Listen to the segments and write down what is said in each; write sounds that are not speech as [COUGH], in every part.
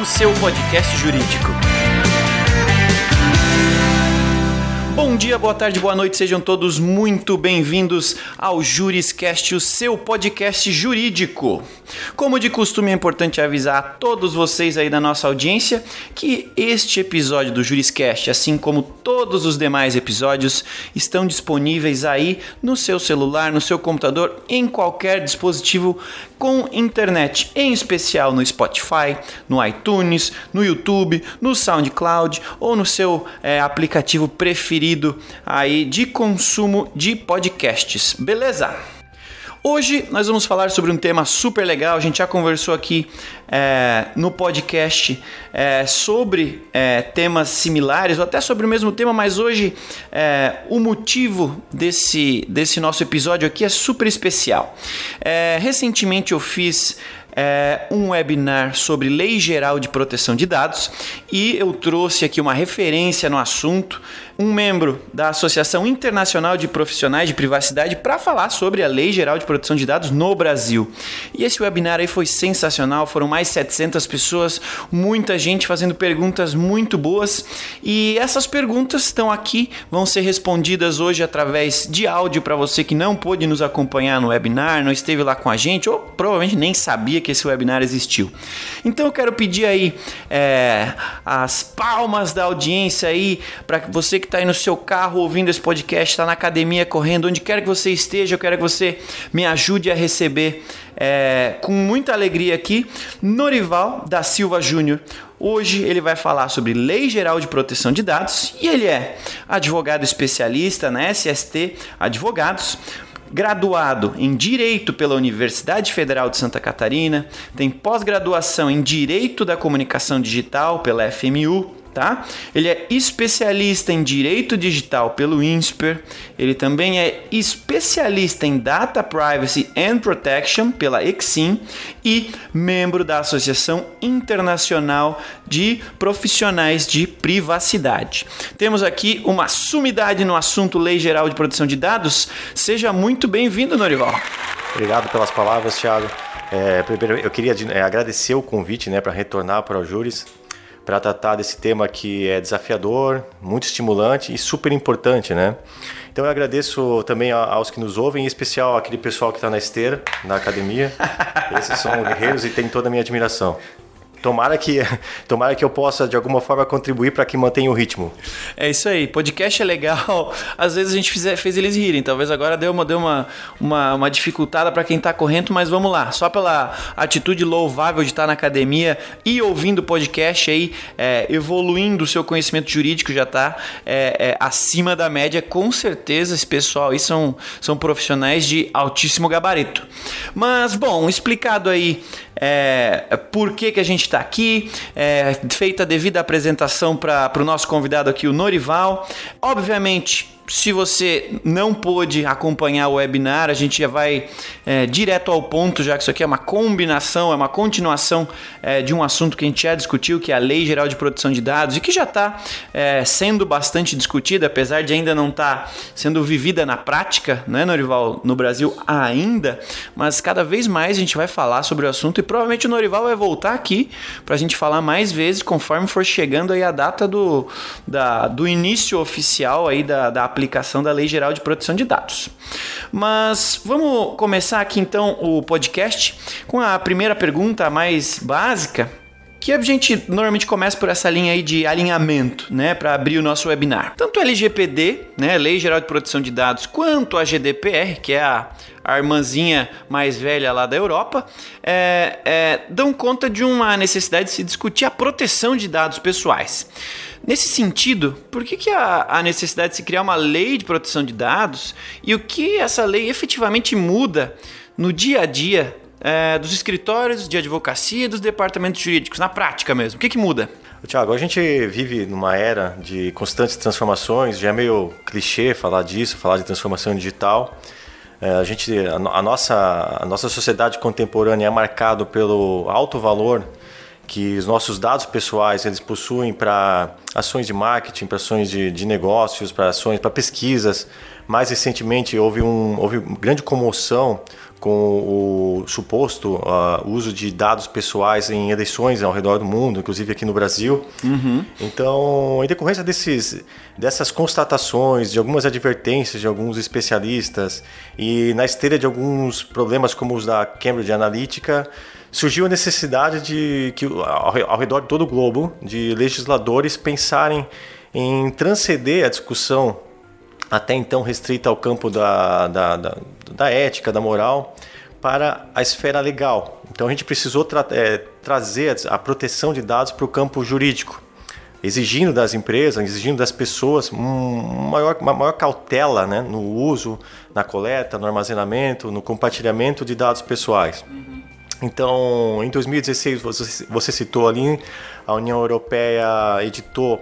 O seu podcast jurídico. Bom dia, boa tarde, boa noite, sejam todos muito bem-vindos ao Juriscast, o seu podcast jurídico. Como de costume, é importante avisar a todos vocês aí da nossa audiência que este episódio do Juriscast, assim como todos os demais episódios, estão disponíveis aí no seu celular, no seu computador, em qualquer dispositivo com internet, em especial no Spotify, no iTunes, no YouTube, no SoundCloud ou no seu é, aplicativo preferido aí de consumo de podcasts. Beleza? Hoje nós vamos falar sobre um tema super legal. A gente já conversou aqui é, no podcast é, sobre é, temas similares, ou até sobre o mesmo tema, mas hoje é, o motivo desse, desse nosso episódio aqui é super especial. É, recentemente eu fiz é, um webinar sobre Lei Geral de Proteção de Dados e eu trouxe aqui uma referência no assunto, um membro da Associação Internacional de Profissionais de Privacidade para falar sobre a Lei Geral de Proteção de Dados no Brasil. E esse webinar aí foi sensacional, foram mais de 700 pessoas, muita gente fazendo perguntas muito boas e essas perguntas estão aqui, vão ser respondidas hoje através de áudio para você que não pôde nos acompanhar no webinar, não esteve lá com a gente ou provavelmente nem sabia que esse webinar existiu. Então eu quero pedir aí é, as palmas da audiência aí para você que está aí no seu carro ouvindo esse podcast, está na academia correndo, onde quer que você esteja, eu quero que você me ajude a receber é, com muita alegria aqui Norival da Silva Júnior. Hoje ele vai falar sobre Lei Geral de Proteção de Dados e ele é advogado especialista na SST Advogados graduado em Direito pela Universidade Federal de Santa Catarina, tem pós-graduação em Direito da Comunicação Digital pela FMU, tá? Ele é especialista em direito digital pelo INSPER, ele também é especialista em Data Privacy and Protection pela Exim e membro da Associação Internacional de Profissionais de Privacidade. Temos aqui uma sumidade no assunto Lei Geral de Proteção de Dados. Seja muito bem-vindo, Norival. Obrigado pelas palavras, Thiago. É, primeiro, eu queria é, agradecer o convite né, para retornar para o Júris para tratar desse tema que é desafiador, muito estimulante e super importante, né? Então eu agradeço também aos que nos ouvem, em especial aquele pessoal que está na esteira, na academia. [LAUGHS] Esses são guerreiros e tem toda a minha admiração. Tomara que, [LAUGHS] tomara que eu possa, de alguma forma, contribuir para que mantenha o ritmo. É isso aí. Podcast é legal. [LAUGHS] Às vezes a gente fizer, fez eles rirem. Talvez agora deu uma, deu uma, uma, uma dificultada para quem está correndo, mas vamos lá. Só pela atitude louvável de estar tá na academia e ouvindo podcast aí, é, evoluindo o seu conhecimento jurídico já está é, é, acima da média. Com certeza, esse pessoal aí são, são profissionais de altíssimo gabarito. Mas, bom, explicado aí é, por que, que a gente está aqui, é, feita a devida apresentação para o nosso convidado aqui, o Norival. Obviamente, se você não pôde acompanhar o webinar, a gente já vai é, direto ao ponto, já que isso aqui é uma combinação, é uma continuação é, de um assunto que a gente já discutiu, que é a Lei Geral de Proteção de Dados, e que já está é, sendo bastante discutida, apesar de ainda não estar tá sendo vivida na prática, né, Norival, no Brasil ainda, mas cada vez mais a gente vai falar sobre o assunto e provavelmente o Norival vai voltar aqui para a gente falar mais vezes conforme for chegando aí a data do, da, do início oficial aí da, da aplicação da Lei Geral de Proteção de Dados. Mas vamos começar aqui então o podcast com a primeira pergunta mais básica, que a gente normalmente começa por essa linha aí de alinhamento, né, para abrir o nosso webinar. Tanto a LGPD, né, Lei Geral de Proteção de Dados, quanto a GDPR, que é a, a irmãzinha mais velha lá da Europa, é, é, dão conta de uma necessidade de se discutir a proteção de dados pessoais. Nesse sentido, por que, que há a necessidade de se criar uma lei de proteção de dados e o que essa lei efetivamente muda no dia a dia é, dos escritórios de advocacia e dos departamentos jurídicos, na prática mesmo? O que, que muda? Tiago, a gente vive numa era de constantes transformações, já é meio clichê falar disso, falar de transformação digital. É, a, gente, a, a, nossa, a nossa sociedade contemporânea é marcada pelo alto valor que os nossos dados pessoais eles possuem para ações de marketing, para ações de, de negócios, para ações, para pesquisas. Mais recentemente houve, um, houve grande comoção com o suposto uh, uso de dados pessoais em eleições ao redor do mundo, inclusive aqui no Brasil. Uhum. Então, em decorrência desses, dessas constatações, de algumas advertências de alguns especialistas e na esteira de alguns problemas como os da Cambridge Analytica, surgiu a necessidade de que ao redor de todo o globo de legisladores pensarem em transcender a discussão até então restrita ao campo da, da, da, da ética, da moral, para a esfera legal. Então a gente precisou tra é, trazer a proteção de dados para o campo jurídico, exigindo das empresas, exigindo das pessoas um maior, uma maior cautela né, no uso, na coleta, no armazenamento, no compartilhamento de dados pessoais. Uhum. Então, em 2016, você, você citou ali, a União Europeia editou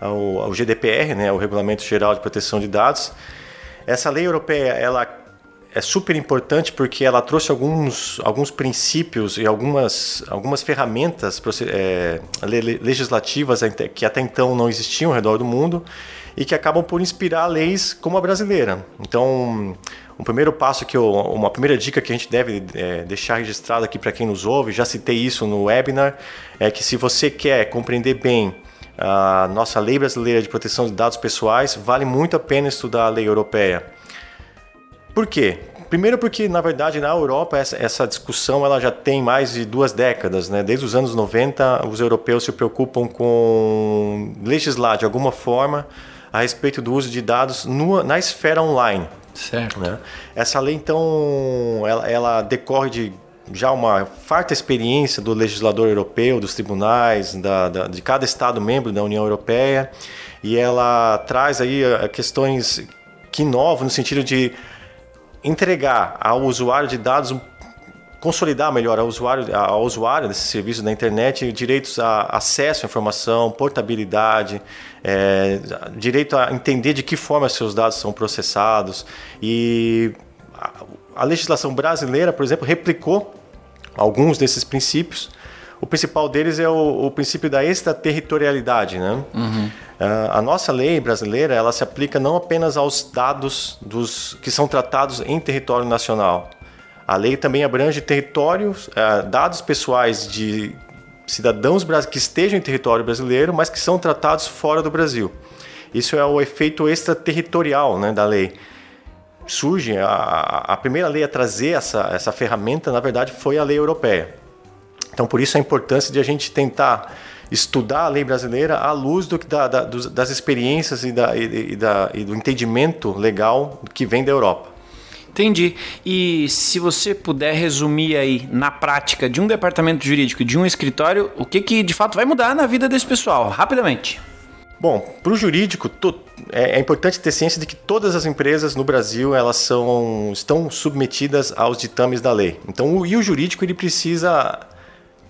ao, ao GDPR, né, o Regulamento Geral de Proteção de Dados. Essa lei europeia, ela é super importante porque ela trouxe alguns, alguns princípios e algumas, algumas ferramentas é, legislativas que até então não existiam ao redor do mundo e que acabam por inspirar leis como a brasileira. Então, um primeiro passo que eu, uma primeira dica que a gente deve é, deixar registrado aqui para quem nos ouve, já citei isso no webinar, é que se você quer compreender bem a nossa lei brasileira de proteção de dados pessoais, vale muito a pena estudar a lei europeia. Por quê? Primeiro porque, na verdade, na Europa essa, essa, discussão ela já tem mais de duas décadas. Né? Desde os anos 90, os europeus se preocupam com legislar de alguma forma a respeito do uso de dados na esfera online. Certo. Né? Essa lei, então, ela, ela decorre de já uma farta experiência do legislador europeu, dos tribunais, da, da, de cada Estado membro da União Europeia, e ela traz aí eh, questões que inovam no sentido de entregar ao usuário de dados consolidar melhor ao usuário, ao usuário desse serviço da internet direitos a acesso à informação, portabilidade, é, direito a entender de que forma seus dados são processados e a legislação brasileira, por exemplo, replicou alguns desses princípios. O principal deles é o, o princípio da extraterritorialidade. Né? Uhum. Uh, a nossa lei brasileira ela se aplica não apenas aos dados dos, que são tratados em território nacional. A lei também abrange territórios, uh, dados pessoais de cidadãos que estejam em território brasileiro, mas que são tratados fora do Brasil. Isso é o efeito extraterritorial né, da lei surge, a, a primeira lei a trazer essa, essa ferramenta, na verdade, foi a lei europeia. Então, por isso a importância de a gente tentar estudar a lei brasileira à luz do, da, da, das experiências e, da, e, e, e do entendimento legal que vem da Europa. Entendi. E se você puder resumir aí na prática de um departamento jurídico, de um escritório, o que, que de fato vai mudar na vida desse pessoal? Rapidamente. Bom, para o jurídico, é, é, importante ter ciência de que todas as empresas no Brasil elas são, estão submetidas aos ditames da lei. Então, o, e o jurídico ele precisa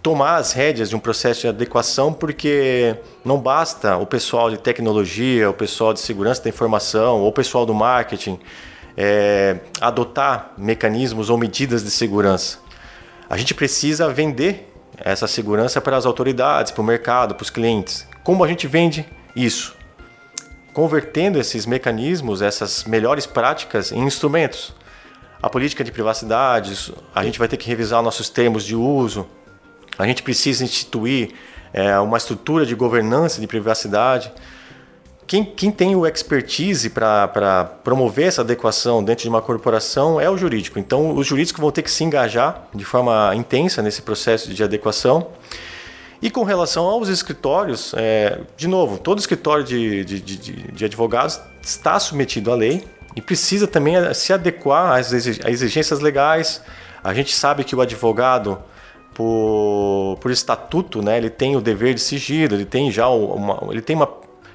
tomar as rédeas de um processo de adequação, porque não basta o pessoal de tecnologia, o pessoal de segurança da informação, ou o pessoal do marketing é, adotar mecanismos ou medidas de segurança. A gente precisa vender essa segurança para as autoridades, para o mercado, para os clientes. Como a gente vende isso, convertendo esses mecanismos, essas melhores práticas em instrumentos. A política de privacidade, a gente vai ter que revisar nossos termos de uso, a gente precisa instituir é, uma estrutura de governança de privacidade. Quem, quem tem o expertise para promover essa adequação dentro de uma corporação é o jurídico. Então, os jurídicos vão ter que se engajar de forma intensa nesse processo de adequação. E com relação aos escritórios, é, de novo, todo escritório de, de, de, de, advogados está submetido à lei e precisa também se adequar às exigências legais. A gente sabe que o advogado, por, por estatuto, né, ele tem o dever de sigilo, ele tem já uma, ele tem uma,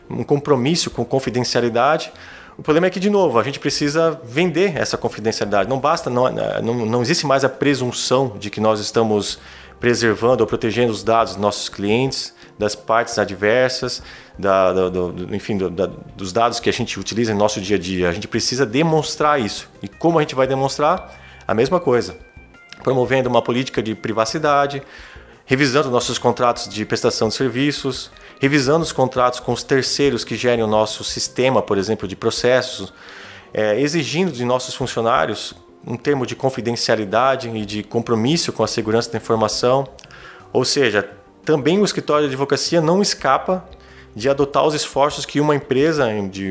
um compromisso com confidencialidade. O problema é que, de novo, a gente precisa vender essa confidencialidade. Não basta, não, não, não existe mais a presunção de que nós estamos preservando ou protegendo os dados dos nossos clientes, das partes adversas, da, do, do, enfim, do, da, dos dados que a gente utiliza em nosso dia a dia. A gente precisa demonstrar isso. E como a gente vai demonstrar? A mesma coisa. Promovendo uma política de privacidade, revisando nossos contratos de prestação de serviços, revisando os contratos com os terceiros que gerem o nosso sistema, por exemplo, de processos, é, exigindo de nossos funcionários um termo de confidencialidade e de compromisso com a segurança da informação. Ou seja, também o escritório de advocacia não escapa de adotar os esforços que uma empresa, de,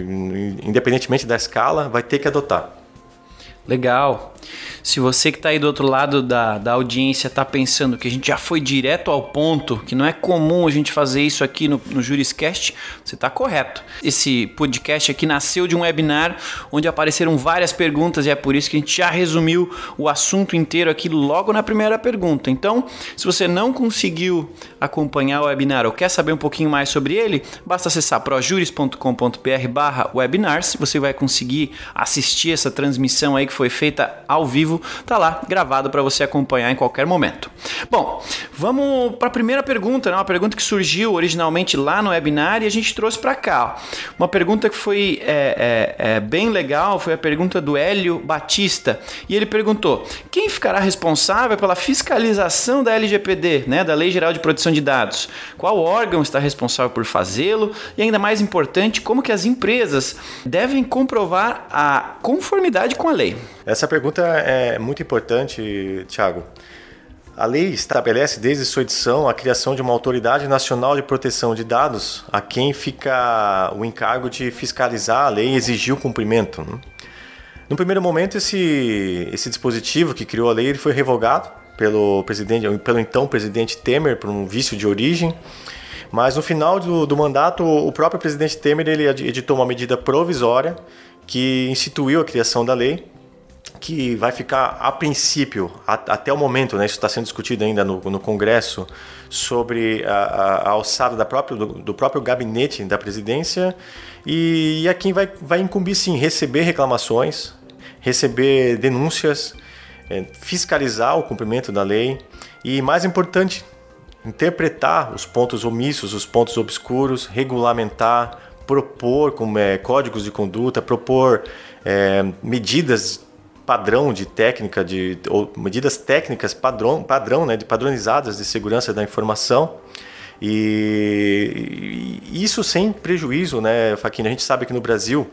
independentemente da escala, vai ter que adotar. Legal. Se você que está aí do outro lado da, da audiência está pensando que a gente já foi direto ao ponto, que não é comum a gente fazer isso aqui no, no Juriscast, você está correto. Esse podcast aqui nasceu de um webinar onde apareceram várias perguntas e é por isso que a gente já resumiu o assunto inteiro aqui logo na primeira pergunta. Então, se você não conseguiu acompanhar o webinar ou quer saber um pouquinho mais sobre ele, basta acessar projuris.com.br barra webinars. Você vai conseguir assistir essa transmissão aí que foi feita ao vivo, tá lá gravado para você acompanhar em qualquer momento. Bom, vamos para a primeira pergunta, né? uma pergunta que surgiu originalmente lá no webinar e a gente trouxe para cá. Uma pergunta que foi é, é, é, bem legal foi a pergunta do Hélio Batista e ele perguntou: quem ficará responsável pela fiscalização da LGPD, né, da Lei Geral de Proteção de Dados? Qual órgão está responsável por fazê-lo? E ainda mais importante, como que as empresas devem comprovar a conformidade com a lei? Essa pergunta é muito importante, Tiago. A lei estabelece desde sua edição a criação de uma autoridade nacional de proteção de dados, a quem fica o encargo de fiscalizar a lei e exigir o cumprimento. Né? No primeiro momento, esse, esse dispositivo que criou a lei ele foi revogado pelo, presidente, pelo então presidente Temer por um vício de origem. Mas no final do, do mandato, o próprio presidente Temer ele editou uma medida provisória que instituiu a criação da lei que vai ficar, a princípio, a, até o momento, né, isso está sendo discutido ainda no, no Congresso, sobre a, a, a alçada da própria, do, do, próprio gabinete da presidência. E, e a quem vai, vai incumbir, sim, receber reclamações, receber denúncias, é, fiscalizar o cumprimento da lei e, mais importante, interpretar os pontos omissos, os pontos obscuros, regulamentar, propor como é, códigos de conduta, propor é, medidas padrão de técnica, de, ou medidas técnicas padrão, padrão né, de padronizadas de segurança da informação. E, e isso sem prejuízo, né, Faquinha? A gente sabe que no Brasil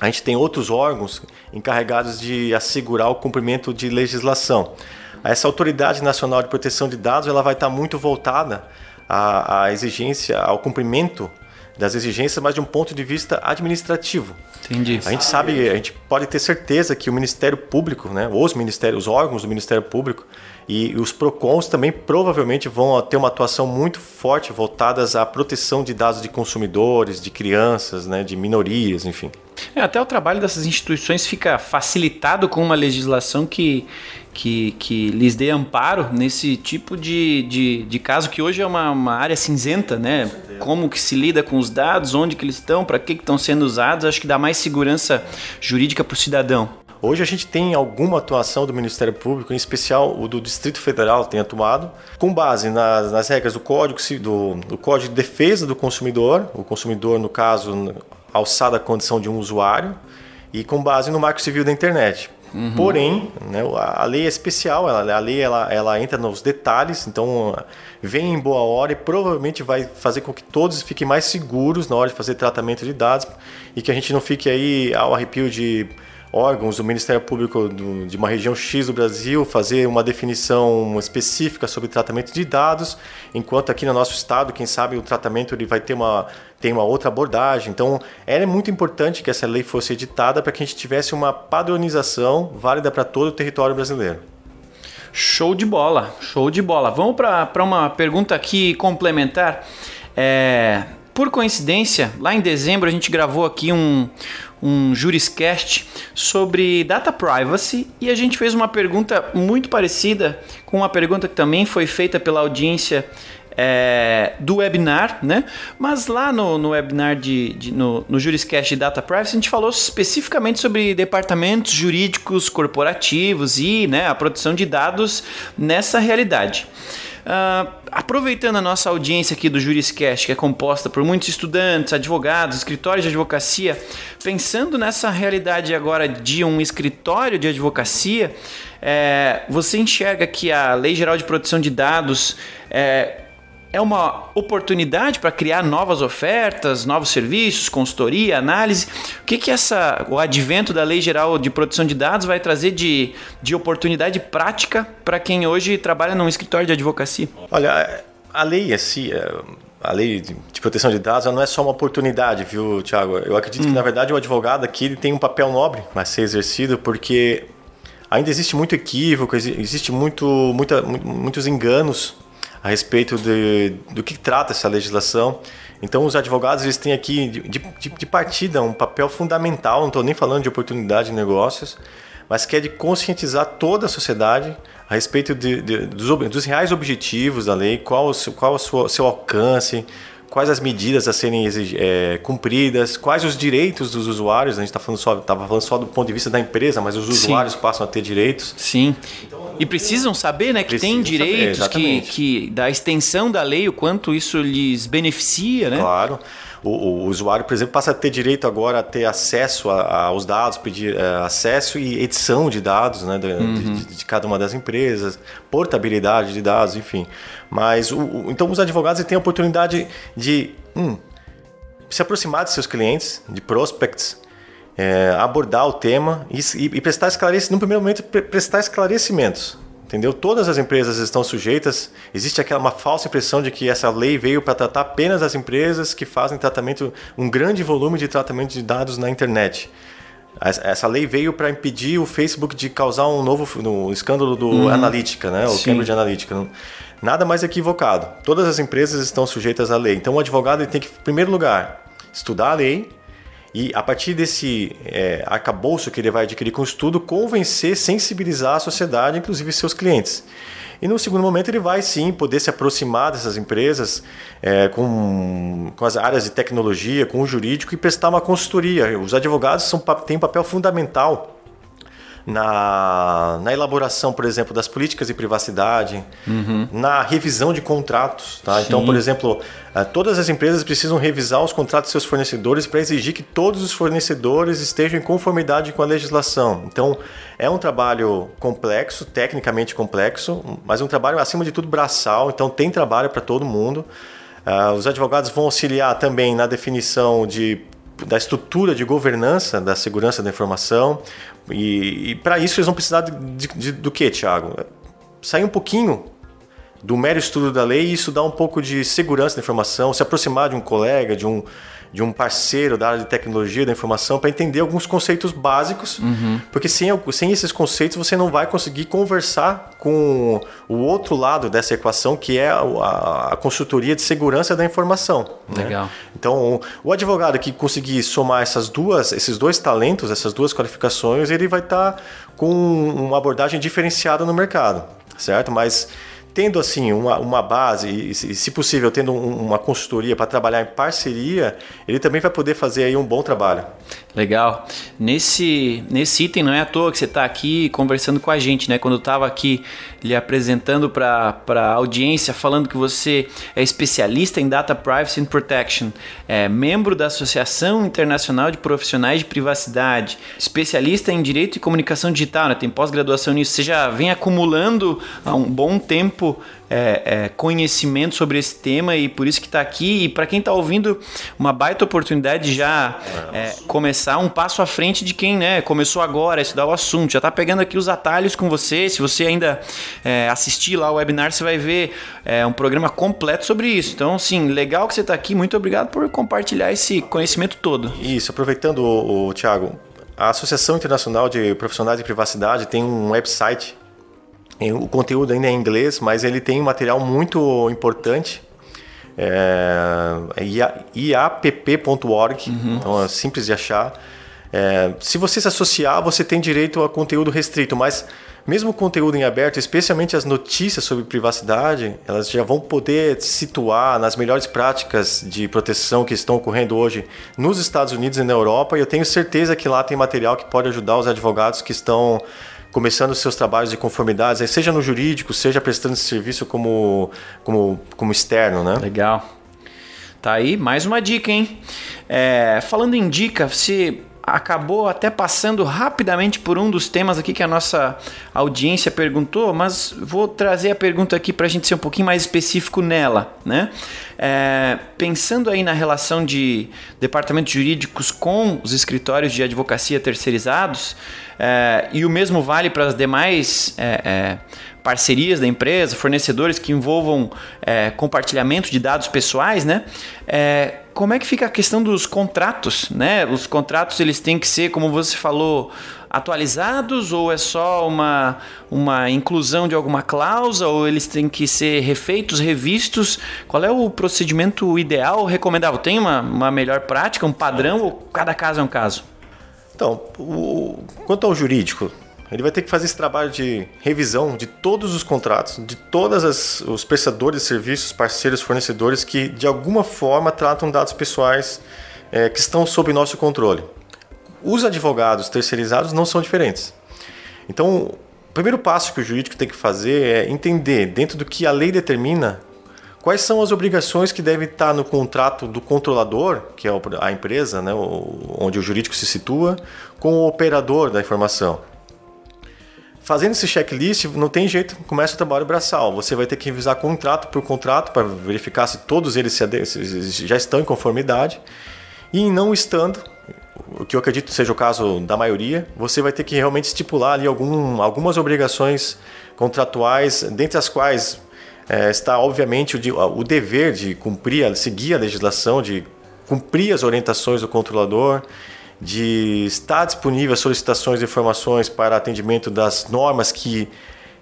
a gente tem outros órgãos encarregados de assegurar o cumprimento de legislação. Essa Autoridade Nacional de Proteção de Dados ela vai estar muito voltada à, à exigência, ao cumprimento das exigências, mas de um ponto de vista administrativo. Entendi. A gente sabe, a gente pode ter certeza que o Ministério Público, né, os ministérios, os órgãos do Ministério Público e os PROCONs também provavelmente vão ter uma atuação muito forte voltadas à proteção de dados de consumidores, de crianças, né, de minorias, enfim. É, até o trabalho dessas instituições fica facilitado com uma legislação que, que, que lhes dê amparo nesse tipo de, de, de caso que hoje é uma, uma área cinzenta, né? Como que se lida com os dados, onde que eles estão, para que, que estão sendo usados, acho que dá mais segurança jurídica para o cidadão. Hoje a gente tem alguma atuação do Ministério Público, em especial o do Distrito Federal tem atuado, com base nas, nas regras do Código, do, do Código de Defesa do Consumidor, o consumidor, no caso, alçada a condição de um usuário, e com base no Marco Civil da Internet. Uhum. Porém, né, a lei é especial, ela, a lei ela, ela entra nos detalhes, então vem em boa hora e provavelmente vai fazer com que todos fiquem mais seguros na hora de fazer tratamento de dados e que a gente não fique aí ao arrepio de órgãos do Ministério Público do, de uma região X do Brasil fazer uma definição específica sobre tratamento de dados, enquanto aqui no nosso estado, quem sabe o tratamento ele vai ter uma, tem uma outra abordagem. Então, era muito importante que essa lei fosse editada para que a gente tivesse uma padronização válida para todo o território brasileiro. Show de bola, show de bola. Vamos para uma pergunta aqui complementar. É, por coincidência, lá em dezembro a gente gravou aqui um, um Juriscast sobre data privacy e a gente fez uma pergunta muito parecida com uma pergunta que também foi feita pela audiência é, do webinar, né? Mas lá no, no webinar de, de no, no Juriscast de Data Privacy, a gente falou especificamente sobre departamentos jurídicos corporativos e né, a proteção de dados nessa realidade. Uh, aproveitando a nossa audiência aqui do Juriscast, que é composta por muitos estudantes, advogados, escritórios de advocacia, pensando nessa realidade agora de um escritório de advocacia, é, você enxerga que a Lei Geral de Proteção de Dados é, é uma oportunidade para criar novas ofertas, novos serviços, consultoria, análise. O que, que essa, o advento da Lei Geral de Proteção de Dados vai trazer de, de oportunidade prática para quem hoje trabalha num escritório de advocacia? Olha, a lei assim, a lei de proteção de dados não é só uma oportunidade, viu, Tiago? Eu acredito hum. que, na verdade, o advogado aqui ele tem um papel nobre a ser exercido, porque ainda existe muito equívoco, existe muito, muita, muitos enganos a respeito de, do que trata essa legislação. Então, os advogados eles têm aqui, de, de, de partida, um papel fundamental, não estou nem falando de oportunidade de negócios, mas que é de conscientizar toda a sociedade a respeito de, de, dos, dos, reais objetivos da lei, qual qual o seu, seu alcance, quais as medidas a serem é, cumpridas, quais os direitos dos usuários. A gente está falando só, estava falando só do ponto de vista da empresa, mas os Sim. usuários passam a ter direitos. Sim. e precisam saber, né, que tem direitos, saber, que, que da extensão da lei, o quanto isso lhes beneficia, né? Claro. O, o, usuário, por exemplo, passa a ter direito agora a ter acesso a, a, aos dados, pedir é, acesso e edição de dados né, de, uhum. de, de, cada uma das empresas, portabilidade de dados, enfim. Mas o, então os advogados têm a oportunidade de hum, se aproximar de seus clientes, de prospects, é, abordar o tema e, e, e prestar esclarecimentos, no primeiro momento, prestar esclarecimentos Entendeu? Todas as empresas estão sujeitas. Existe aquela uma falsa impressão de que essa lei veio para tratar apenas as empresas que fazem tratamento, um grande volume de tratamento de dados na internet. Essa lei veio para impedir o Facebook de causar um novo um escândalo do. Analytica, né? O Sim. Cambridge Analytica. Nada mais equivocado. Todas as empresas estão sujeitas à lei. Então o advogado tem que, em primeiro lugar, estudar a lei, e a partir desse é, arcabouço que ele vai adquirir com o estudo, convencer, sensibilizar a sociedade, inclusive seus clientes. E no segundo momento ele vai sim poder se aproximar dessas empresas é, com, com as áreas de tecnologia, com o jurídico e prestar uma consultoria. Os advogados são, têm um papel fundamental na, na elaboração, por exemplo, das políticas de privacidade, uhum. na revisão de contratos. Tá? Então, por exemplo, eh, todas as empresas precisam revisar os contratos de seus fornecedores para exigir que todos os fornecedores estejam em conformidade com a legislação. Então, é um trabalho complexo, tecnicamente complexo, mas um trabalho, acima de tudo, braçal. Então, tem trabalho para todo mundo. Uh, os advogados vão auxiliar também na definição de da estrutura de governança da segurança da informação. E, e para isso eles vão precisar de, de, do que, Thiago? Sair um pouquinho do mero estudo da lei e isso dá um pouco de segurança da informação, se aproximar de um colega, de um, de um parceiro da área de tecnologia da informação para entender alguns conceitos básicos, uhum. porque sem, sem esses conceitos você não vai conseguir conversar com o outro lado dessa equação, que é a, a consultoria de segurança da informação. Né? Legal. Né? Então, o advogado que conseguir somar essas duas, esses dois talentos, essas duas qualificações, ele vai estar tá com uma abordagem diferenciada no mercado, certo? Mas tendo assim uma, uma base e, se possível, tendo um, uma consultoria para trabalhar em parceria, ele também vai poder fazer aí um bom trabalho. Legal. Nesse, nesse item não é à toa que você está aqui conversando com a gente, né? Quando eu estava aqui lhe apresentando para a audiência, falando que você é especialista em Data Privacy and Protection, é membro da Associação Internacional de Profissionais de Privacidade, especialista em Direito e Comunicação Digital, né? tem pós-graduação nisso. Você já vem acumulando há um bom tempo é, é, conhecimento sobre esse tema e por isso que está aqui. E para quem está ouvindo, uma baita oportunidade de já é, começar um passo à frente de quem né, começou agora a estudar o assunto. Já está pegando aqui os atalhos com você. Se você ainda é, assistir lá o webinar, você vai ver é, um programa completo sobre isso. Então, sim, legal que você está aqui. Muito obrigado por compartilhar esse conhecimento todo. Isso, aproveitando, o, o Tiago, a Associação Internacional de Profissionais de Privacidade tem um website o conteúdo ainda é em inglês, mas ele tem um material muito importante. É, é iapp.org, uhum. então é simples de achar. É, se você se associar, você tem direito a conteúdo restrito, mas mesmo o conteúdo em aberto, especialmente as notícias sobre privacidade, elas já vão poder situar nas melhores práticas de proteção que estão ocorrendo hoje nos Estados Unidos e na Europa. E eu tenho certeza que lá tem material que pode ajudar os advogados que estão começando seus trabalhos de conformidade, seja no jurídico, seja prestando esse serviço como, como, como externo, né? Legal. Tá aí mais uma dica, hein? É, falando em dica, você acabou até passando rapidamente por um dos temas aqui que a nossa audiência perguntou, mas vou trazer a pergunta aqui para a gente ser um pouquinho mais específico nela, né? É, pensando aí na relação de departamentos jurídicos com os escritórios de advocacia terceirizados, é, e o mesmo vale para as demais é, é parcerias da empresa, fornecedores que envolvam é, compartilhamento de dados pessoais, né? É, como é que fica a questão dos contratos, né? Os contratos eles têm que ser, como você falou, atualizados ou é só uma, uma inclusão de alguma cláusula ou eles têm que ser refeitos, revistos? Qual é o procedimento ideal, recomendável? Tem uma, uma melhor prática, um padrão ou cada caso é um caso? Então, o, quanto ao jurídico, ele vai ter que fazer esse trabalho de revisão de todos os contratos, de todos os prestadores de serviços, parceiros, fornecedores que de alguma forma tratam dados pessoais é, que estão sob nosso controle. Os advogados terceirizados não são diferentes. Então, o primeiro passo que o jurídico tem que fazer é entender, dentro do que a lei determina, quais são as obrigações que devem estar no contrato do controlador, que é a empresa, né, onde o jurídico se situa, com o operador da informação. Fazendo esse checklist, não tem jeito, começa o trabalho braçal. Você vai ter que revisar contrato por contrato para verificar se todos eles já estão em conformidade. E não estando, o que eu acredito seja o caso da maioria, você vai ter que realmente estipular ali algum, algumas obrigações contratuais, dentre as quais é, está obviamente o, o dever de cumprir, seguir a legislação, de cumprir as orientações do controlador, de estar disponível solicitações de informações para atendimento das normas que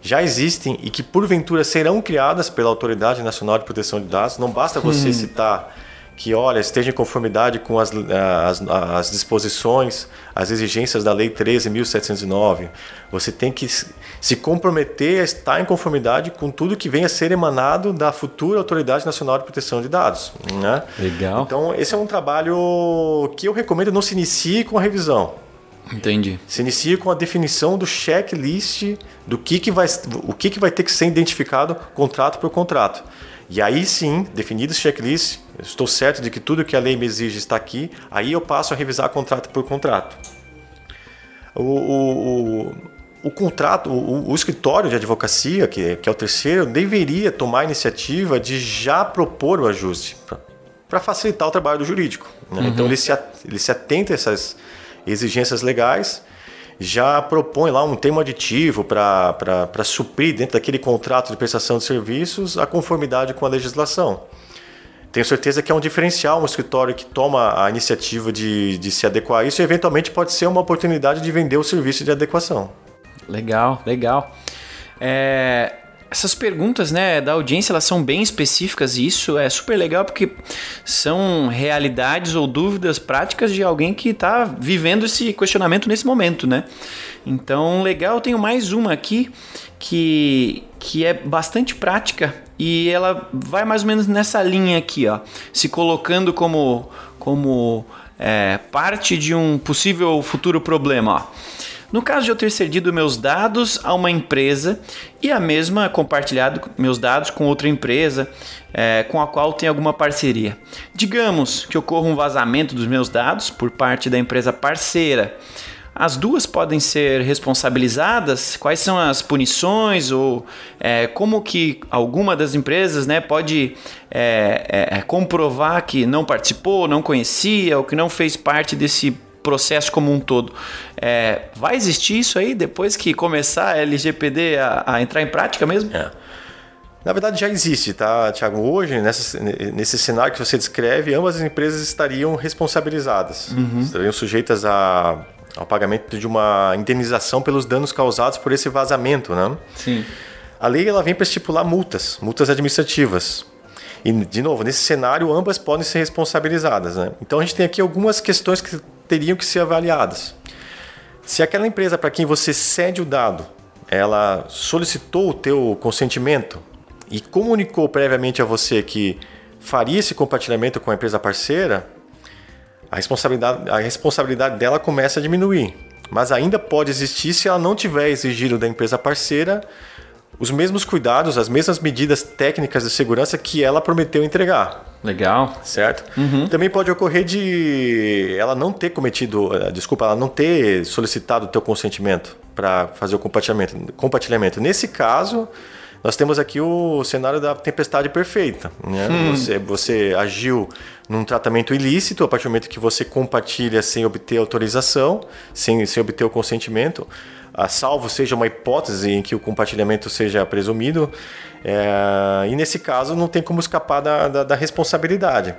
já existem e que porventura serão criadas pela Autoridade Nacional de Proteção de Dados. Não basta você hum. citar que, olha, esteja em conformidade com as, as, as disposições, as exigências da Lei 13.709. Você tem que se comprometer a estar em conformidade com tudo que venha a ser emanado da futura Autoridade Nacional de Proteção de Dados. Né? Legal. Então, esse é um trabalho que eu recomendo não se inicie com a revisão. Entendi. Se inicia com a definição do checklist do que, que vai, o que, que vai ter que ser identificado contrato por contrato. E aí sim, definido esse checklist, estou certo de que tudo que a lei me exige está aqui, aí eu passo a revisar contrato por contrato. O, o, o, o contrato, o, o, escritório de advocacia, que, que é o terceiro, deveria tomar a iniciativa de já propor o ajuste para facilitar o trabalho do jurídico. Né? Uhum. Então ele se, ele se atenta a essas exigências legais já propõe lá um termo aditivo para suprir dentro daquele contrato de prestação de serviços a conformidade com a legislação. Tenho certeza que é um diferencial um escritório que toma a iniciativa de, de se adequar a isso e eventualmente pode ser uma oportunidade de vender o serviço de adequação. Legal, legal. É, essas perguntas né, da audiência elas são bem específicas e isso é super legal porque são realidades ou dúvidas práticas de alguém que está vivendo esse questionamento nesse momento, né? Então, legal, tenho mais uma aqui que, que é bastante prática e ela vai mais ou menos nessa linha aqui, ó, se colocando como, como é, parte de um possível futuro problema. Ó. No caso de eu ter cedido meus dados a uma empresa e a mesma compartilhado meus dados com outra empresa é, com a qual tem alguma parceria. Digamos que ocorra um vazamento dos meus dados por parte da empresa parceira. As duas podem ser responsabilizadas? Quais são as punições ou é, como que alguma das empresas né, pode é, é, é comprovar que não participou, não conhecia ou que não fez parte desse processo como um todo. É, vai existir isso aí depois que começar a LGPD a, a entrar em prática mesmo? É. Na verdade já existe, tá, Tiago? Hoje, nessa, nesse cenário que você descreve, ambas as empresas estariam responsabilizadas, uhum. estariam sujeitas a, ao pagamento de uma indenização pelos danos causados por esse vazamento, né? Sim. A lei ela vem para estipular multas, multas administrativas. E, de novo, nesse cenário, ambas podem ser responsabilizadas. Né? Então, a gente tem aqui algumas questões que teriam que ser avaliadas. Se aquela empresa para quem você cede o dado, ela solicitou o teu consentimento e comunicou previamente a você que faria esse compartilhamento com a empresa parceira, a responsabilidade, a responsabilidade dela começa a diminuir. Mas ainda pode existir se ela não tiver exigido da empresa parceira os mesmos cuidados, as mesmas medidas técnicas de segurança que ela prometeu entregar. Legal. Certo? Uhum. Também pode ocorrer de ela não ter cometido, eh, desculpa, ela não ter solicitado o teu consentimento para fazer o compartilhamento. compartilhamento. Nesse caso, nós temos aqui o cenário da tempestade perfeita. Né? Hum. Você, você agiu num tratamento ilícito a partir do momento que você compartilha sem obter autorização, sem, sem obter o consentimento a salvo seja uma hipótese em que o compartilhamento seja presumido, é, e nesse caso não tem como escapar da, da, da, responsabilidade.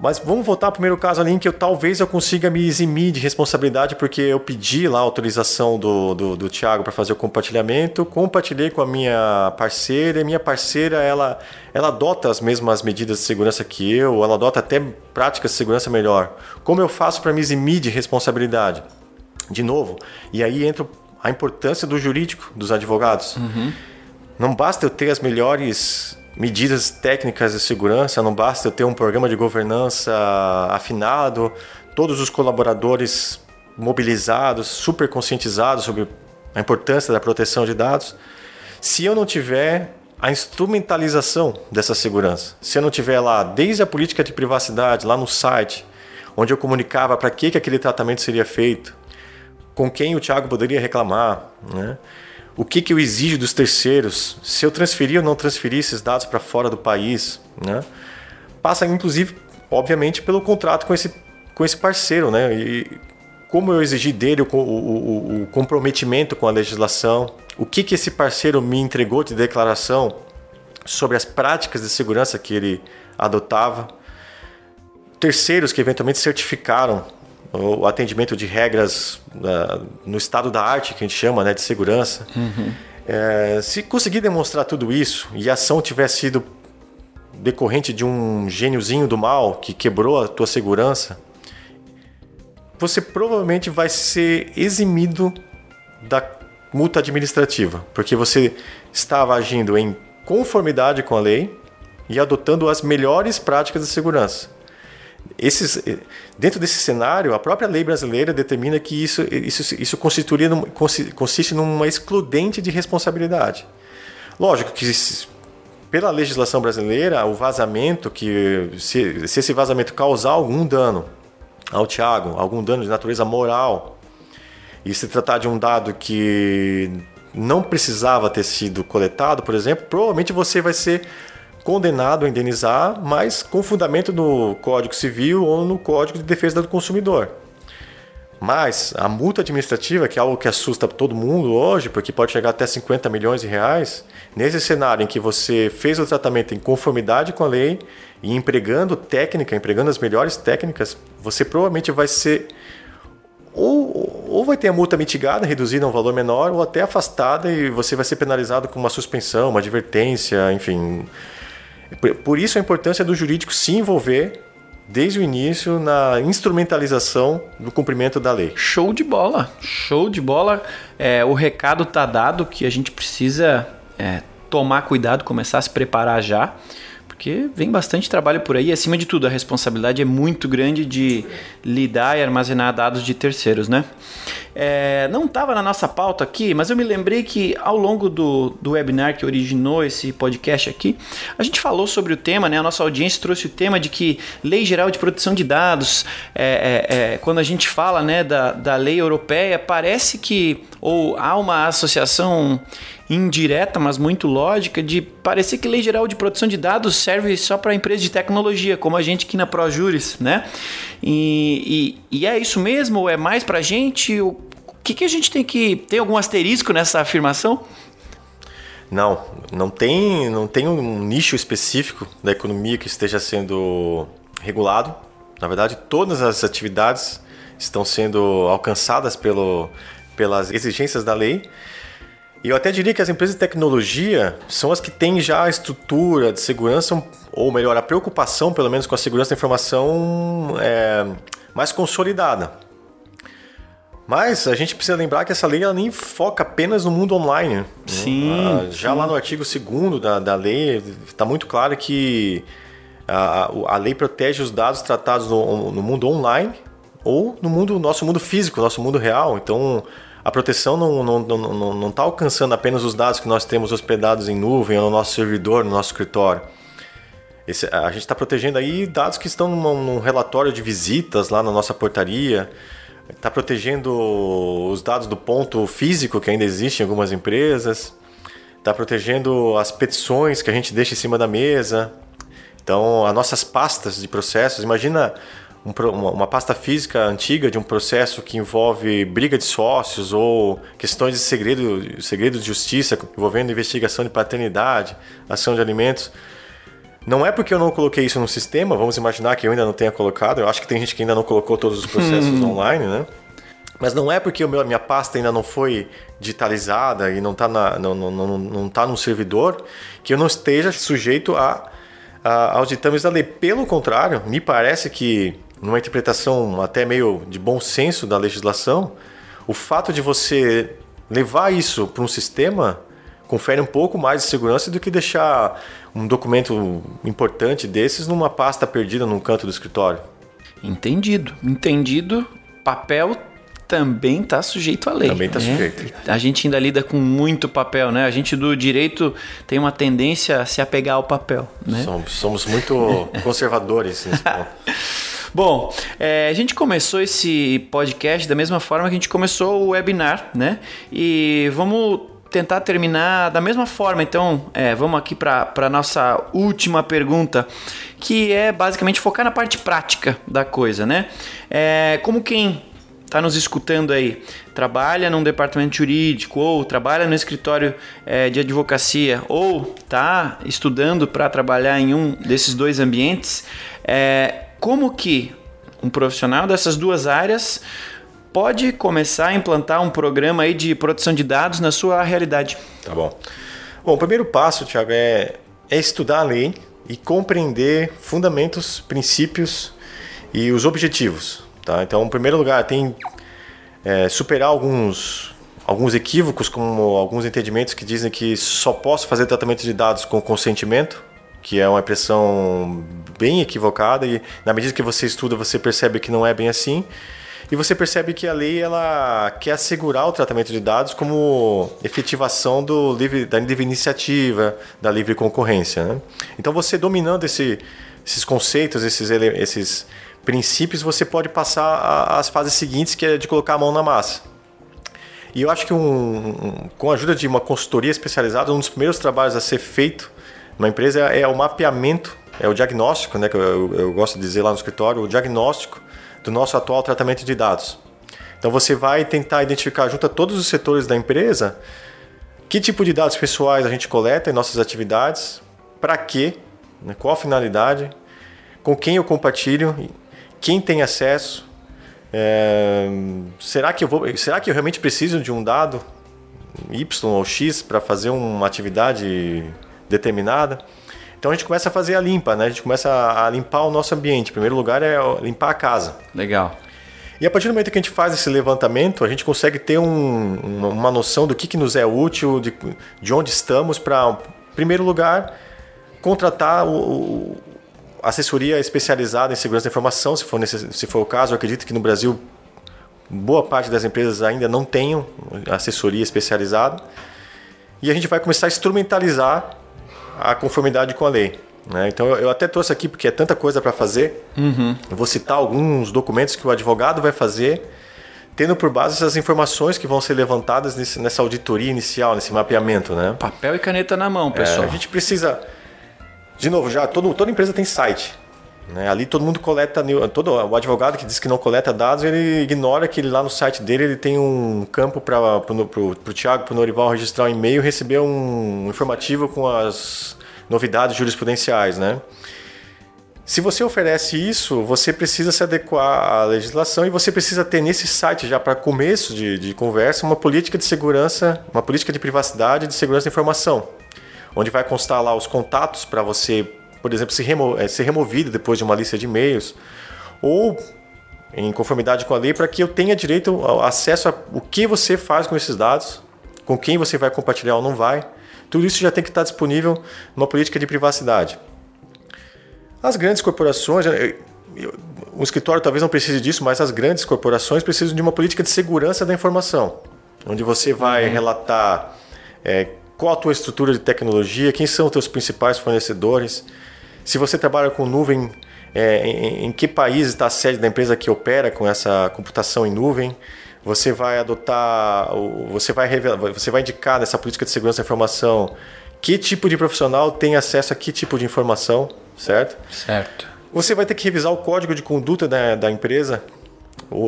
Mas vamos voltar ao primeiro caso ali em que eu talvez eu consiga me eximir de responsabilidade porque eu pedi lá a autorização do, do, do Thiago para fazer o compartilhamento, compartilhei com a minha parceira e minha parceira ela, ela adota as mesmas medidas de segurança que eu, ela adota até práticas de segurança melhor. Como eu faço para me eximir de responsabilidade? de novo. E aí entra a importância do jurídico, dos advogados. Uhum. Não basta eu ter as melhores medidas técnicas de segurança, não basta eu ter um programa de governança afinado, todos os colaboradores mobilizados, super conscientizados sobre a importância da proteção de dados. Se eu não tiver a instrumentalização dessa segurança, se eu não tiver lá desde a política de privacidade lá no site, onde eu comunicava para que, que aquele tratamento seria feito, com quem o Thiago poderia reclamar, né? O que, que eu exijo dos terceiros, se eu transferir ou não transferir esses dados para fora do país. Né? Passa, inclusive, obviamente, pelo contrato com esse, com esse parceiro. Né? E como eu exigi dele o, o, o, comprometimento com a legislação, o que, que esse parceiro me entregou de declaração sobre as práticas de segurança que ele adotava, terceiros que eventualmente certificaram o atendimento de regras uh, no estado da arte, que a gente chama né, de segurança. Uhum. É, se conseguir demonstrar tudo isso e a ação tiver sido decorrente de um gêniozinho do mal que quebrou a tua segurança, você provavelmente vai ser eximido da multa administrativa, porque você estava agindo em conformidade com a lei e adotando as melhores práticas de segurança. Esses, dentro desse cenário, a própria lei brasileira determina que isso, isso, isso constituiria consiste numa excludente de responsabilidade. Lógico que pela legislação brasileira, o vazamento, que se, se esse vazamento causar algum dano ao Tiago, algum dano de natureza moral, e se tratar de um dado que não precisava ter sido coletado, por exemplo, provavelmente você vai ser condenado a indenizar, mas com fundamento no Código Civil ou no Código de Defesa do Consumidor. Mas a multa administrativa, que é algo que assusta todo mundo hoje, porque pode chegar até 50 milhões de reais, nesse cenário em que você fez o tratamento em conformidade com a lei e empregando técnica, empregando as melhores técnicas, você provavelmente vai ser ou, ou vai ter a multa mitigada, reduzida a um valor menor, ou até afastada e você vai ser penalizado com uma suspensão, uma advertência, enfim, por isso a importância do jurídico se envolver desde o início na instrumentalização do cumprimento da lei. Show de bola, show de bola. É, o recado está dado que a gente precisa é, tomar cuidado, começar a se preparar já porque vem bastante trabalho por aí acima de tudo, a responsabilidade é muito grande de lidar e armazenar dados de terceiros, né? É, não estava na nossa pauta aqui, mas eu me lembrei que ao longo do, do webinar que originou esse podcast aqui, a gente falou sobre o tema, né? A nossa audiência trouxe o tema de que Lei Geral de Proteção de Dados, é, é, é quando a gente fala né, da, da lei europeia, parece que ou há uma associação indireta, mas muito lógica, de parecer que lei geral de proteção de dados serve só para empresas de tecnologia, como a gente aqui na ProJuris, né? E, e, e é isso mesmo? É mais para a gente? O que, que a gente tem que. Tem algum asterisco nessa afirmação? Não, não tem, não tem um nicho específico da economia que esteja sendo regulado. Na verdade, todas as atividades estão sendo alcançadas pelo, pelas exigências da lei. E eu até diria que as empresas de tecnologia são as que têm já a estrutura de segurança, ou melhor, a preocupação, pelo menos, com a segurança da informação é, mais consolidada. Mas a gente precisa lembrar que essa lei ela nem foca apenas no mundo online. Né? Sim. Ah, já sim. lá no artigo 2 da, da lei, está muito claro que a, a lei protege os dados tratados no, no mundo online ou no mundo nosso mundo físico, nosso mundo real. Então, a proteção não está não, não, não, não tá alcançando apenas os dados que nós temos hospedados em nuvem ou no nosso servidor, no nosso escritório. Esse, a gente está protegendo aí dados que estão num, num, relatório de visitas lá na nossa portaria, está protegendo os dados do ponto físico que ainda existe em algumas empresas, está protegendo as petições que a gente deixa em cima da mesa. Então, as nossas pastas de processos, imagina um, uma pasta física antiga de um processo que envolve briga de sócios ou questões de segredo, segredo de justiça envolvendo investigação de paternidade, ação de alimentos. Não é porque eu não coloquei isso no sistema, vamos imaginar que eu ainda não tenha colocado, eu acho que tem gente que ainda não colocou todos os processos hum. online, né? Mas não é porque a minha pasta ainda não foi digitalizada e não está não, não, não, não tá no servidor que eu não esteja sujeito a, a, aos ditames da lei. Pelo contrário, me parece que numa interpretação até meio de bom senso da legislação, o fato de você levar isso para um sistema confere um pouco mais de segurança do que deixar um documento importante desses numa pasta perdida num canto do escritório. Entendido. Entendido. Papel também está sujeito à lei. Também está né? sujeito. A gente ainda lida com muito papel, né? A gente do direito tem uma tendência a se apegar ao papel, né? Somos, somos muito conservadores nesse ponto. [LAUGHS] Bom, é, a gente começou esse podcast da mesma forma que a gente começou o webinar, né? E vamos tentar terminar da mesma forma. Então, é, vamos aqui para a nossa última pergunta, que é basicamente focar na parte prática da coisa, né? É, como quem está nos escutando aí, trabalha num departamento jurídico ou trabalha no escritório é, de advocacia ou está estudando para trabalhar em um desses dois ambientes, é, como que um profissional dessas duas áreas pode começar a implantar um programa aí de proteção de dados na sua realidade? Tá bom. Bom, o primeiro passo, Thiago, é, é estudar a lei e compreender fundamentos, princípios e os objetivos. Tá? Então, em primeiro lugar, tem é, superar alguns, alguns equívocos, como alguns entendimentos que dizem que só posso fazer tratamento de dados com consentimento, que é uma impressão bem equivocada e na medida que você estuda você percebe que não é bem assim e você percebe que a lei ela quer assegurar o tratamento de dados como efetivação do livre, da livre iniciativa, da livre concorrência. Né? Então você dominando esse, esses conceitos, esses, esses princípios, você pode passar às fases seguintes, que é de colocar a mão na massa. E eu acho que um, um, com a ajuda de uma consultoria especializada, um dos primeiros trabalhos a ser feito numa empresa é, é o mapeamento, é o diagnóstico, né, que eu, eu, eu gosto de dizer lá no escritório, o diagnóstico do nosso atual tratamento de dados. Então você vai tentar identificar junto a todos os setores da empresa que tipo de dados pessoais a gente coleta em nossas atividades, para quê, né, qual a finalidade, com quem eu compartilho quem tem acesso. É, será, que eu vou, será que eu realmente preciso de um dado Y ou X para fazer uma atividade determinada? Então a gente começa a fazer a limpa, né? A gente começa a, limpar o nosso ambiente. Em primeiro lugar é limpar a casa. Legal. E a partir do momento que a gente faz esse levantamento, a gente consegue ter um, uma noção do que, que nos é útil, de, de onde estamos, para, em primeiro lugar, contratar o, assessoria especializada em segurança da informação, se for, se for o caso. Eu acredito que no Brasil boa parte das empresas ainda não tenham assessoria especializada. E a gente vai começar a instrumentalizar a conformidade com a lei. Né? Então eu até trouxe aqui porque é tanta coisa para fazer. Uhum. vou citar alguns documentos que o advogado vai fazer, tendo por base essas informações que vão ser levantadas nesse, nessa auditoria inicial, nesse mapeamento. Né? Papel e caneta na mão, pessoal. É, a gente precisa de novo, já todo, toda empresa tem site. Né? Ali todo mundo coleta, todo o advogado que diz que não coleta dados, ele ignora que lá no site dele ele tem um campo para o Thiago, para o Norival registrar um e-mail e receber um informativo com as novidades jurisprudenciais, né? Se você oferece isso, você precisa se adequar à legislação e você precisa ter nesse site, já para começo de, de conversa, uma política de segurança, uma política de privacidade e de segurança da informação onde vai constar lá os contatos para você, por exemplo, se remo eh, ser removido depois de uma lista de e-mails, ou em conformidade com a lei, para que eu tenha direito ao acesso a o que você faz com esses dados, com quem você vai compartilhar ou não vai. Tudo isso já tem que estar disponível numa política de privacidade. As grandes corporações, o escritório talvez não precise disso, mas as grandes corporações precisam de uma política de segurança da informação. onde você vai uhum. relatar é, qual a tua estrutura de tecnologia, quem são os teus principais fornecedores, se você trabalha com nuvem, é, em, em, que país está a sede da empresa que opera com essa computação em nuvem. Você vai adotar, você vai, revelar, você vai indicar nessa política de segurança da informação que tipo de profissional tem acesso a que tipo de informação, certo? Certo. Você vai ter que revisar o código de conduta da, da empresa.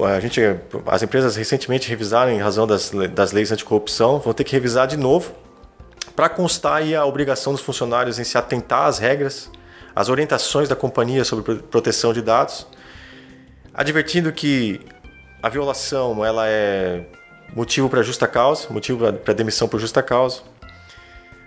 A gente, as empresas recentemente revisaram em razão das, das leis anticorrupção, vão ter que revisar de novo para constar aí a obrigação dos funcionários em se atentar às regras, às orientações da companhia sobre proteção de dados, advertindo que a violação ela é motivo para justa causa, motivo para demissão por justa causa.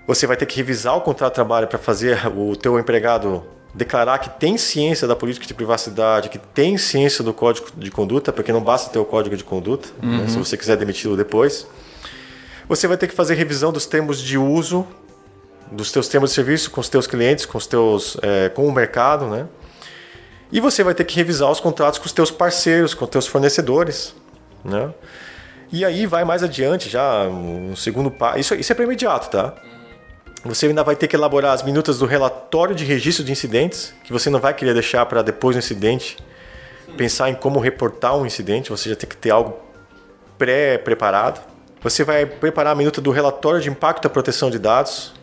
Você vai ter que revisar o contrato de trabalho para fazer o teu empregado declarar que tem ciência da política de privacidade, que tem ciência do código de conduta, porque não basta ter o código de conduta, né, uhum. né, se você quiser demiti-lo depois. Você vai ter que fazer revisão dos termos de uso, dos teus termos de serviço com os teus clientes, com os teus, é, com o mercado, né? E você vai ter que revisar os contratos com os teus parceiros, com os teus fornecedores, né? E aí vai mais adiante já um segundo passo. Isso, isso é para imediato, tá? Você ainda vai ter que elaborar as minutas do relatório de registro de incidentes, que você não vai querer deixar para depois do incidente pensar em como reportar um incidente, você já tem que ter algo pré-preparado. Você vai preparar a minuta do relatório de impacto da proteção de dados.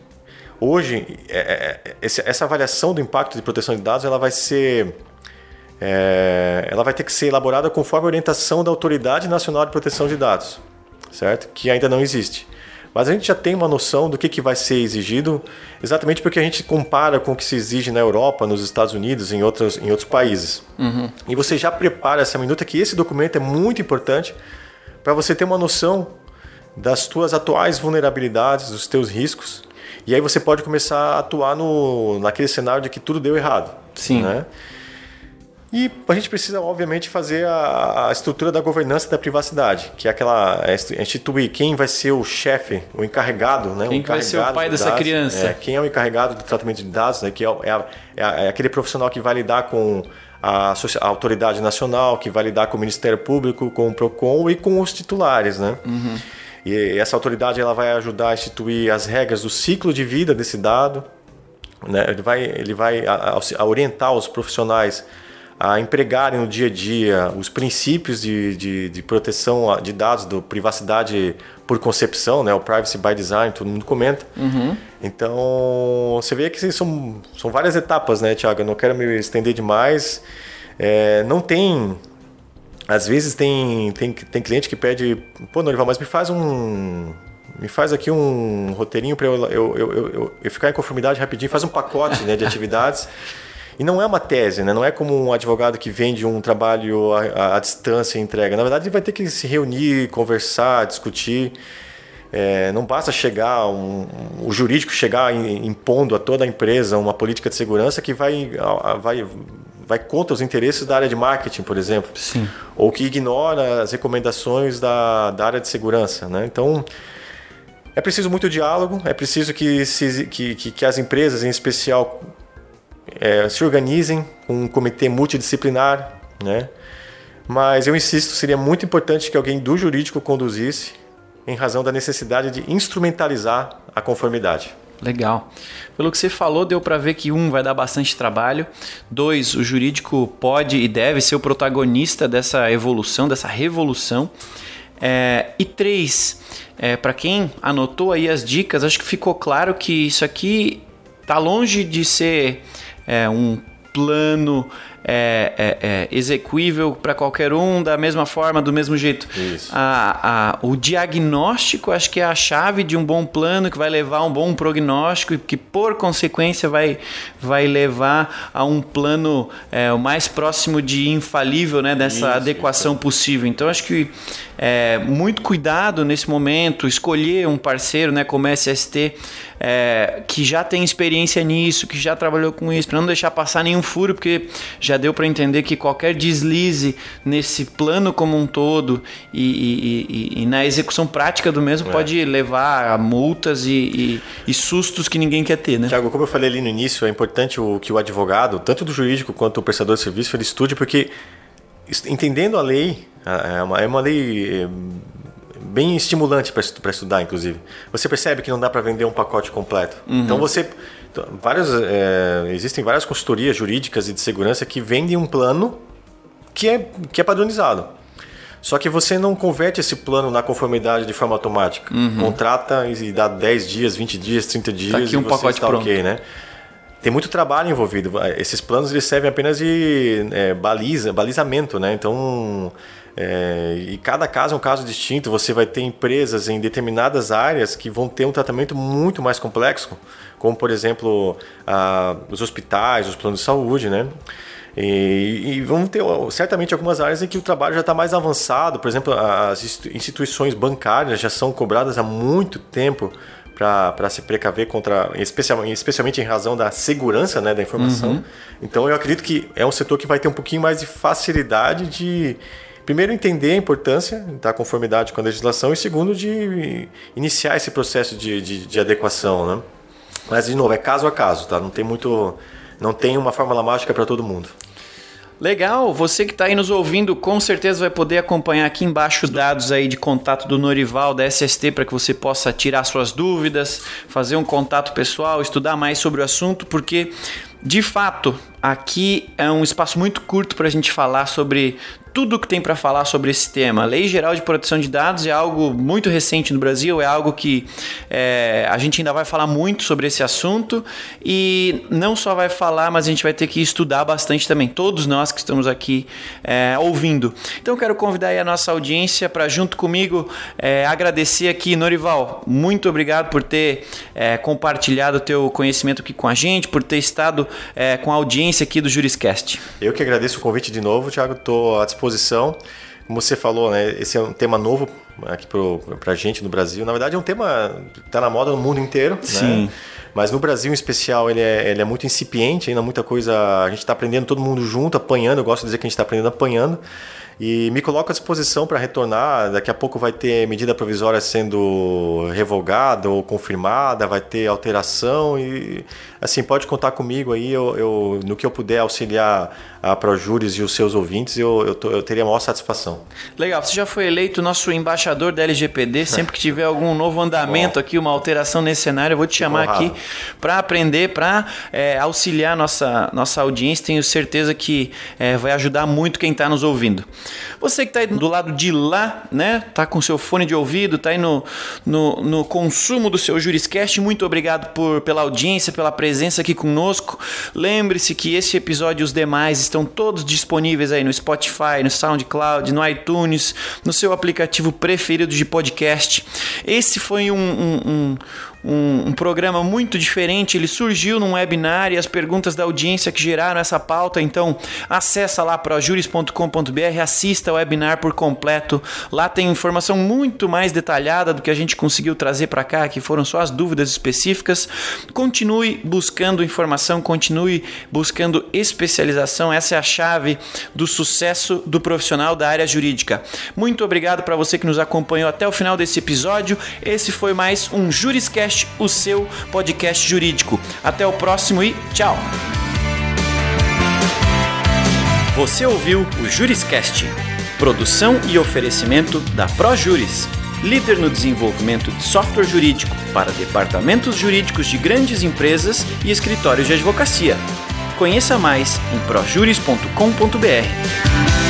Hoje, é, é, é, essa avaliação do impacto de proteção de dados ela vai ser é, ela vai ter que ser elaborada conforme a orientação da Autoridade Nacional de Proteção de Dados, certo? Que ainda não existe. Mas a gente já tem uma noção do que, que vai ser exigido, exatamente porque a gente compara com o que se exige na Europa, nos Estados Unidos, em outros, em outros países. Uhum. E você já prepara essa minuta que esse documento é muito importante para você ter uma noção das tuas atuais vulnerabilidades, dos teus riscos. E aí você pode começar a atuar no, naquele cenário de que tudo deu errado. Sim. Né? E a gente precisa, obviamente, fazer a, a, estrutura da governança da privacidade, que é aquela é instituir quem vai ser o chefe, o encarregado, né? Quem o vai ser o pai dessa dados, criança? É, quem é o encarregado do tratamento de dados, né? que é, é, é, é aquele profissional que vai lidar com a, a, autoridade nacional, que vai lidar com o Ministério Público, com o Procon e com os titulares, né? Uhum. E essa autoridade ela vai ajudar a instituir as regras do ciclo de vida desse dado, né? Ele vai, ele vai a, a orientar os profissionais a empregarem no dia a dia os princípios de, de, de, proteção de dados, do privacidade por concepção, né? o privacy by design, todo mundo comenta. Uhum. Então, você vê que são, são várias etapas, né, Tiago? Eu não quero me estender demais. É, não tem. Às vezes tem, tem, tem cliente que pede, pô, Norival, mas me faz um. Me faz aqui um roteirinho para eu, eu, eu, eu, eu ficar em conformidade rapidinho, faz um pacote né, de atividades. [LAUGHS] E não é uma tese, né? não é como um advogado que vende um trabalho à, à distância e entrega. Na verdade, ele vai ter que se reunir, conversar, discutir. É, não basta chegar, um, um, o jurídico chegar impondo a toda a empresa uma política de segurança que vai, vai, vai contra os interesses da área de marketing, por exemplo. Sim. Ou que ignora as recomendações da, da área de segurança. Né? Então, é preciso muito diálogo, é preciso que, se, que, que, que as empresas, em especial, é, se organizem com um comitê multidisciplinar, né? Mas eu insisto, seria muito importante que alguém do jurídico conduzisse, em razão da necessidade de instrumentalizar a conformidade. Legal. Pelo que você falou, deu para ver que um vai dar bastante trabalho, dois, o jurídico pode e deve ser o protagonista dessa evolução, dessa revolução, é, e três, é, para quem anotou aí as dicas, acho que ficou claro que isso aqui tá longe de ser é, um plano é, é, é, execuível para qualquer um, da mesma forma, do mesmo jeito. A, a, o diagnóstico acho que é a chave de um bom plano que vai levar a um bom prognóstico e que, por consequência, vai, vai levar a um plano é, o mais próximo de infalível né, dessa isso, adequação isso. possível. Então, acho que é, muito cuidado nesse momento, escolher um parceiro né, como SST é, que já tem experiência nisso, que já trabalhou com isso, para não deixar passar nenhum furo, porque já deu para entender que qualquer deslize nesse plano como um todo e, e, e, e na execução prática do mesmo é. pode levar a multas e, sustos que ninguém quer ter. Né? Tiago, como eu falei ali no início, é importante o, que o advogado, tanto do jurídico quanto o prestador de serviço, ele estude, porque entendendo a lei, é uma, é uma lei bem estimulante para estudar, inclusive. Você percebe que não dá para vender um pacote completo. Uhum. Então você é, existem várias consultorias jurídicas e de segurança que vendem um plano que é, que é padronizado. Só que você não converte esse plano na conformidade de forma automática. Uhum. Contrata e dá 10 dias, 20 dias, 30 dias tá aqui um e você pacote está pronto. ok, né? Tem muito trabalho envolvido. Esses planos eles servem apenas de é, baliza, balizamento, né? Então, é, e cada caso é um caso distinto. Você vai ter empresas em determinadas áreas que vão ter um tratamento muito mais complexo, como por exemplo a, os hospitais, os planos de saúde, né? E, e vamos ter certamente algumas áreas em que o trabalho já está mais avançado. Por exemplo, as instituições bancárias já são cobradas há muito tempo para se precaver contra, especialmente, especialmente em razão da segurança né, da informação. Uhum. Então eu acredito que é um setor que vai ter um pouquinho mais de facilidade de primeiro entender a importância da conformidade com a legislação e segundo de iniciar esse processo de, de, de adequação, né? Mas de novo é caso a caso, tá? Não tem muito, não tem uma fórmula mágica para todo mundo. Legal, você que está aí nos ouvindo, com certeza vai poder acompanhar aqui embaixo dados aí de contato do Norival da SST para que você possa tirar suas dúvidas, fazer um contato pessoal, estudar mais sobre o assunto, porque de fato aqui é um espaço muito curto para a gente falar sobre tudo que tem para falar sobre esse tema. A Lei Geral de Proteção de Dados é algo muito recente no Brasil, é algo que é, a gente ainda vai falar muito sobre esse assunto e não só vai falar, mas a gente vai ter que estudar bastante também, todos nós que estamos aqui é, ouvindo. Então quero convidar a nossa audiência para junto comigo é, agradecer aqui, Norival, muito obrigado por ter é, compartilhado o teu conhecimento aqui com a gente, por ter estado é, com a audiência aqui do Juriscast. Eu que agradeço o convite de novo, Thiago, estou à disposição. Como você falou, né, esse é um tema novo aqui para a gente no Brasil. Na verdade, é um tema que está na moda no mundo inteiro. Né? Sim. Né? Mas no Brasil, em especial, ele é, ele é muito incipiente, ainda muita coisa. A gente está aprendendo todo mundo junto, apanhando. Eu gosto de dizer que a gente está aprendendo apanhando. E me coloco à disposição para retornar. Daqui a pouco vai ter medida provisória sendo revogada ou confirmada, vai ter alteração e assim pode contar comigo aí. Eu, eu no que eu puder auxiliar a ProJuris e os seus ouvintes, eu, eu, tô, eu, teria a maior satisfação. Legal, você já foi eleito nosso embaixador da LGPD. [LAUGHS] Sempre que tiver algum novo andamento aqui, uma alteração nesse cenário, eu vou te chamar aqui para aprender, para é, auxiliar nossa, nossa audiência. Tenho certeza que é, vai ajudar muito quem está nos ouvindo. Você que está aí do lado de lá, né? Tá com seu fone de ouvido, tá aí no, no, no consumo do seu Juriscast. Muito obrigado por, pela audiência, pela presença aqui conosco. Lembre-se que esse episódio e os demais estão todos disponíveis aí no Spotify, no SoundCloud, no iTunes, no seu aplicativo preferido de podcast. Esse foi um, um, um um, um, programa muito diferente. Ele surgiu num webinar e as perguntas da audiência que geraram essa pauta. Então, acessa lá projuris.com.br, assista o webinar por completo. Lá tem informação muito mais detalhada do que a gente conseguiu trazer para cá, que foram só as dúvidas específicas. Continue buscando informação, continue buscando especialização. Essa é a chave do sucesso do profissional da área jurídica. Muito obrigado para você que nos acompanhou até o final desse episódio. Esse foi mais um Juriscast Juriscast, o seu podcast jurídico. Até o próximo e tchau! Você ouviu o Juriscast, produção e oferecimento da ProJuris, líder no desenvolvimento de software jurídico para departamentos jurídicos de grandes empresas e escritórios de advocacia. Conheça mais em projuris.com.br.